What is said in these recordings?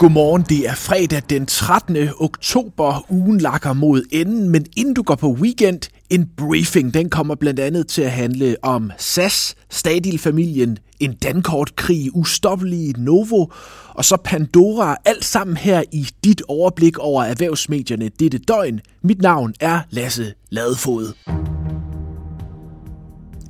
Godmorgen, det er fredag den 13. oktober. Ugen lakker mod enden, men inden du går på weekend, en briefing, den kommer blandt andet til at handle om SAS, Stadil-familien, en Dankort-krig, ustoppelige Novo, og så Pandora, alt sammen her i dit overblik over erhvervsmedierne dette døgn. Mit navn er Lasse Ladefod.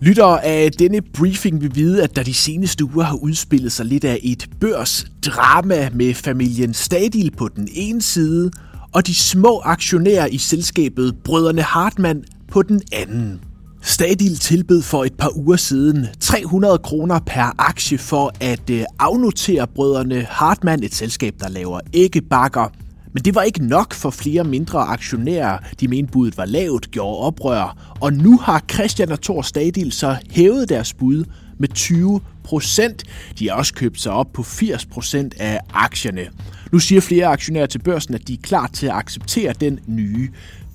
Lyttere af denne briefing vil vide, at der de seneste uger har udspillet sig lidt af et børsdrama med familien Stadil på den ene side, og de små aktionærer i selskabet Brødrene Hartmann på den anden. Stadil tilbød for et par uger siden 300 kroner per aktie for at øh, afnotere brødrene Hartmann, et selskab, der laver æggebakker. Men det var ikke nok for flere mindre aktionærer. De mente budet var lavt, gjorde oprør. Og nu har Christian og Thor Stadil så hævet deres bud med 20 procent. De har også købt sig op på 80 procent af aktierne. Nu siger flere aktionærer til børsen, at de er klar til at acceptere den nye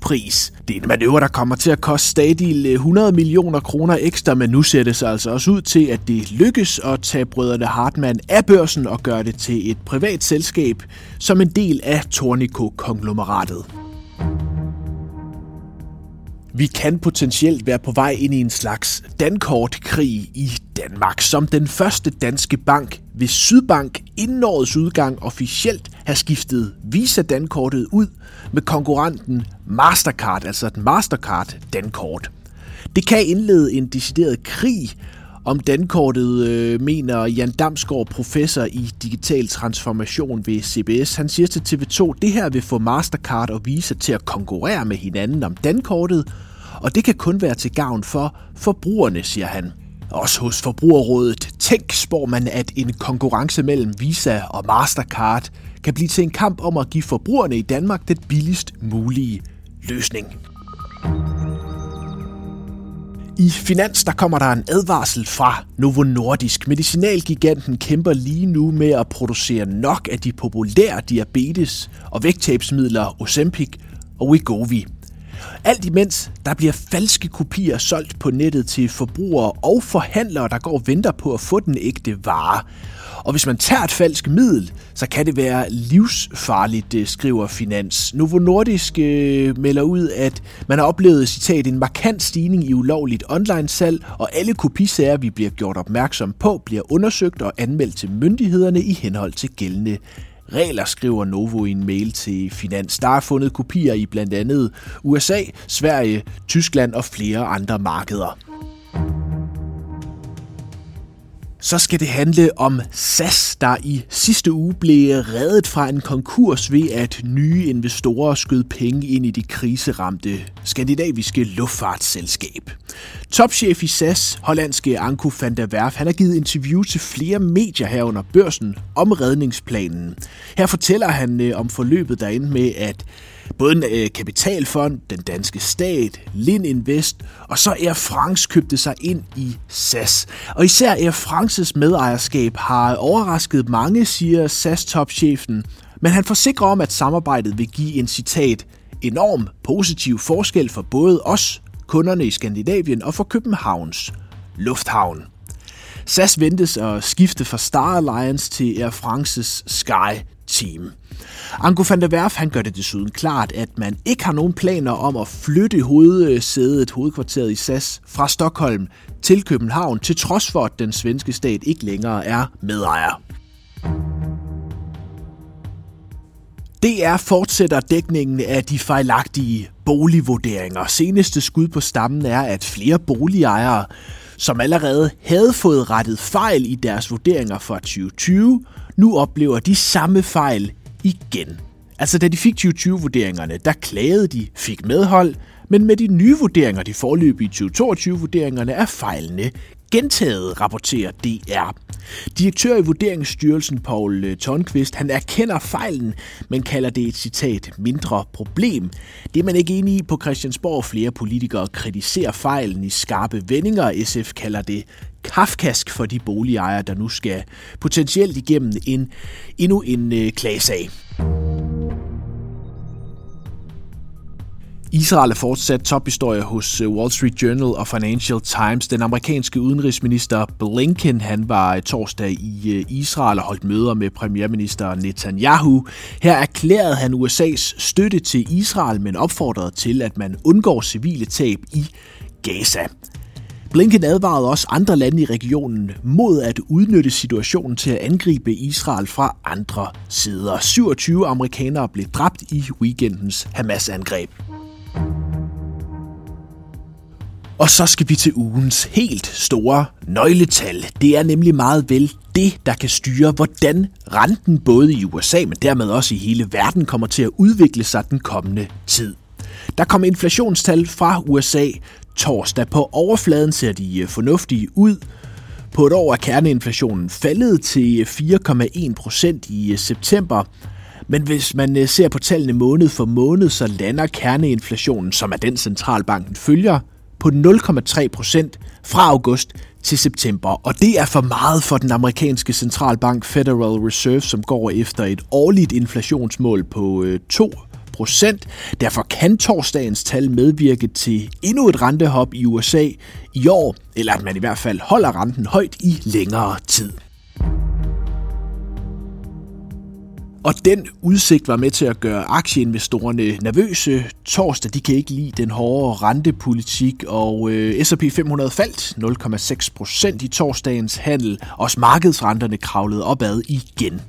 pris. Det er en manøvre, der kommer til at koste stadig øh, 100 millioner kroner ekstra, men nu ser det sig altså også ud til, at det lykkes at tage brødrene Hartmann af børsen og gøre det til et privat selskab som en del af Tornico-konglomeratet. Vi kan potentielt være på vej ind i en slags dankortkrig i Danmark, som den første danske bank ved Sydbank inden årets udgang officielt have skiftet Visa-dankortet ud med konkurrenten Mastercard, altså et Mastercard-dankort. Det kan indlede en decideret krig om dankortet, øh, mener Jan Damsgaard, professor i digital transformation ved CBS. Han siger til TV2, at det her vil få Mastercard og Visa til at konkurrere med hinanden om dankortet, og det kan kun være til gavn for forbrugerne, siger han. Også hos Forbrugerrådet Tænk spår man, at en konkurrence mellem Visa og Mastercard kan blive til en kamp om at give forbrugerne i Danmark den billigst mulige løsning. I Finans der kommer der en advarsel fra Novo Nordisk. Medicinalgiganten kæmper lige nu med at producere nok af de populære diabetes- og vægttabsmidler Ozempic og Wegovy. Alt imens der bliver falske kopier solgt på nettet til forbrugere og forhandlere, der går og venter på at få den ægte vare. Og hvis man tager et falsk middel, så kan det være livsfarligt, øh, skriver Finans. Novo Nordisk øh, melder ud, at man har oplevet, citat, en markant stigning i ulovligt online-salg, og alle kopisager, vi bliver gjort opmærksom på, bliver undersøgt og anmeldt til myndighederne i henhold til gældende regler, skriver Novo i en mail til Finans. Der er fundet kopier i blandt andet USA, Sverige, Tyskland og flere andre markeder. Så skal det handle om SAS, der i sidste uge blev reddet fra en konkurs ved, at nye investorer skød penge ind i det kriseramte skandinaviske luftfartsselskab. Topchef i SAS, hollandske Anko van der Werf, han har givet interview til flere medier her under børsen om redningsplanen. Her fortæller han øh, om forløbet, derinde med, at Både en øh, kapitalfond, den danske stat, Lind Invest og så Air France købte sig ind i SAS. Og især Air Frances medejerskab har overrasket mange, siger SAS-topchefen, men han forsikrer om, at samarbejdet vil give en citat enorm positiv forskel for både os, kunderne i Skandinavien og for Københavns Lufthavn. SAS ventes at skifte fra Star Alliance til Air Frances Sky Team. Anko van der Werf han gør det desuden klart, at man ikke har nogen planer om at flytte hovedsædet, hovedkvarteret i SAS, fra Stockholm til København, til trods for, at den svenske stat ikke længere er medejer. DR fortsætter dækningen af de fejlagtige boligvurderinger. Seneste skud på stammen er, at flere boligejere, som allerede havde fået rettet fejl i deres vurderinger fra 2020, nu oplever de samme fejl igen. Altså da de fik 2020-vurderingerne, der klagede de, fik medhold, men med de nye vurderinger, de forløbige 2022-vurderingerne, er fejlene gentaget, rapporterer DR. Direktør i Vurderingsstyrelsen, Paul øh, Tonqvist, han erkender fejlen, men kalder det et citat mindre problem. Det er man ikke enig i på Christiansborg. Flere politikere kritiserer fejlen i skarpe vendinger. SF kalder det kafkask for de boligejere, der nu skal potentielt igennem en, endnu en øh, klagesag. Israel er fortsat tophistorie hos øh, Wall Street Journal og Financial Times. Den amerikanske udenrigsminister Blinken han var øh, torsdag i øh, Israel og holdt møder med premierminister Netanyahu. Her erklærede han USA's støtte til Israel, men opfordrede til, at man undgår civile tab i Gaza. Blinken advarede også andre lande i regionen mod at udnytte situationen til at angribe Israel fra andre sider. 27 amerikanere blev dræbt i weekendens Hamas-angreb. Og så skal vi til ugens helt store nøgletal. Det er nemlig meget vel det, der kan styre, hvordan renten både i USA, men dermed også i hele verden kommer til at udvikle sig den kommende tid. Der kom inflationstal fra USA torsdag. På overfladen ser de øh, fornuftige ud. På et år er kerneinflationen faldet til øh, 4,1 procent i øh, september. Men hvis man ser på tallene måned for måned, så lander kerneinflationen, som er den centralbanken følger, på 0,3 procent fra august til september. Og det er for meget for den amerikanske centralbank Federal Reserve, som går efter et årligt inflationsmål på øh, 2 procent. Derfor kan torsdagens tal medvirke til endnu et rentehop i USA i år, eller at man i hvert fald holder renten højt i længere tid. Og den udsigt var med til at gøre aktieinvestorerne nervøse. Torsdag de kan ikke lide den hårde rentepolitik, og øh, S&P 500 faldt 0,6 procent i torsdagens handel. Også markedsrenterne kravlede opad igen.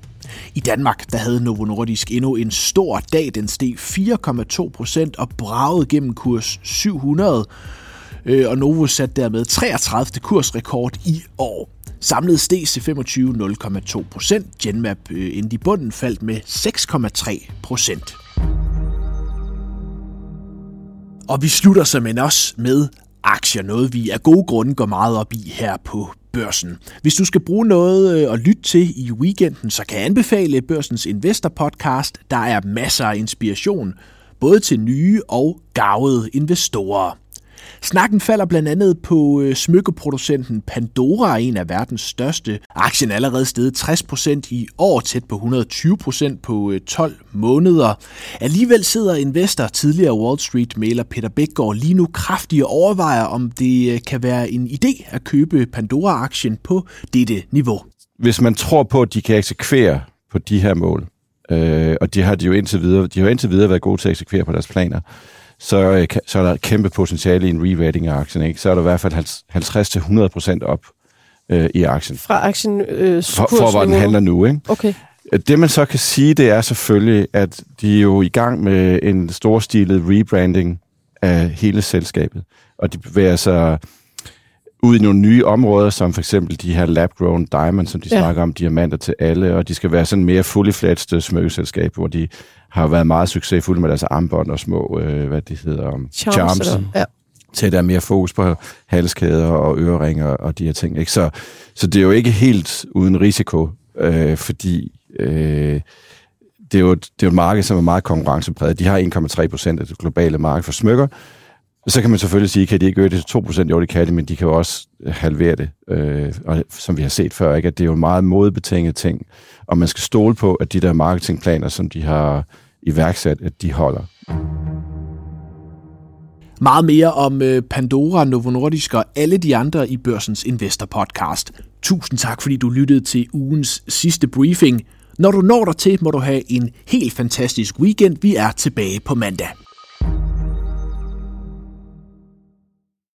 I Danmark der havde Novo Nordisk endnu en stor dag. Den steg 4,2 procent og bragede gennem kurs 700 øh, og Novo satte dermed 33. kursrekord i år. Samlet steg C25 0,2 procent. Genmap øh, endte i bunden faldt med 6,3 procent. Og vi slutter simpelthen også med aktier, noget vi af gode grunde går meget op i her på børsen. Hvis du skal bruge noget øh, at lytte til i weekenden, så kan jeg anbefale Børsens Investor Podcast. Der er masser af inspiration, både til nye og gavede investorer. Snakken falder blandt andet på øh, smykkeproducenten Pandora, en af verdens største. Aktien er allerede steget 60% i år, tæt på 120% på øh, 12 måneder. Alligevel sidder investor, tidligere Wall Street-maler Peter Bækgaard, lige nu kraftigt og overvejer, om det øh, kan være en idé at købe Pandora-aktien på dette niveau. Hvis man tror på, at de kan eksekvere på de her mål, øh, og de har de jo indtil videre, de har indtil videre været gode til at eksekvere på deres planer, øh, så er der kæmpe potentiale i en re-rating af aktien. Ikke? Så er der i hvert fald 50-100% op øh, i aktien. Fra aktien øh, for, for, hvor den handler nu. Ikke? Okay. Det man så kan sige, det er selvfølgelig, at de er jo i gang med en storstilet rebranding af hele selskabet. Og de bevæger sig ud i nogle nye områder, som for eksempel de her lab-grown diamonds, som de ja. snakker om, diamanter til alle, og de skal være sådan mere fully fledged smykkeselskab, hvor de har været meget succesfulde med deres armbånd og små, øh, hvad det hedder, um, charms, charms ja. til at der er mere fokus på halskæder og øreringer og de her ting. Ikke? Så, så det er jo ikke helt uden risiko, øh, fordi øh, det, er jo, det er jo et marked, som er meget konkurrencepræget. De har 1,3 procent af det globale marked for smykker, så kan man selvfølgelig sige, kan de ikke øge det til 2%? Jo, det kan de, men de kan jo også øh, halvere det. Øh, og som vi har set før, ikke? at det er jo en meget modbetinget ting. Og man skal stole på, at de der marketingplaner, som de har iværksat, at de holder. Meget mere om øh, Pandora, Novo Nordisk og alle de andre i Børsens Investor Podcast. Tusind tak, fordi du lyttede til ugens sidste briefing. Når du når dig til, må du have en helt fantastisk weekend. Vi er tilbage på mandag.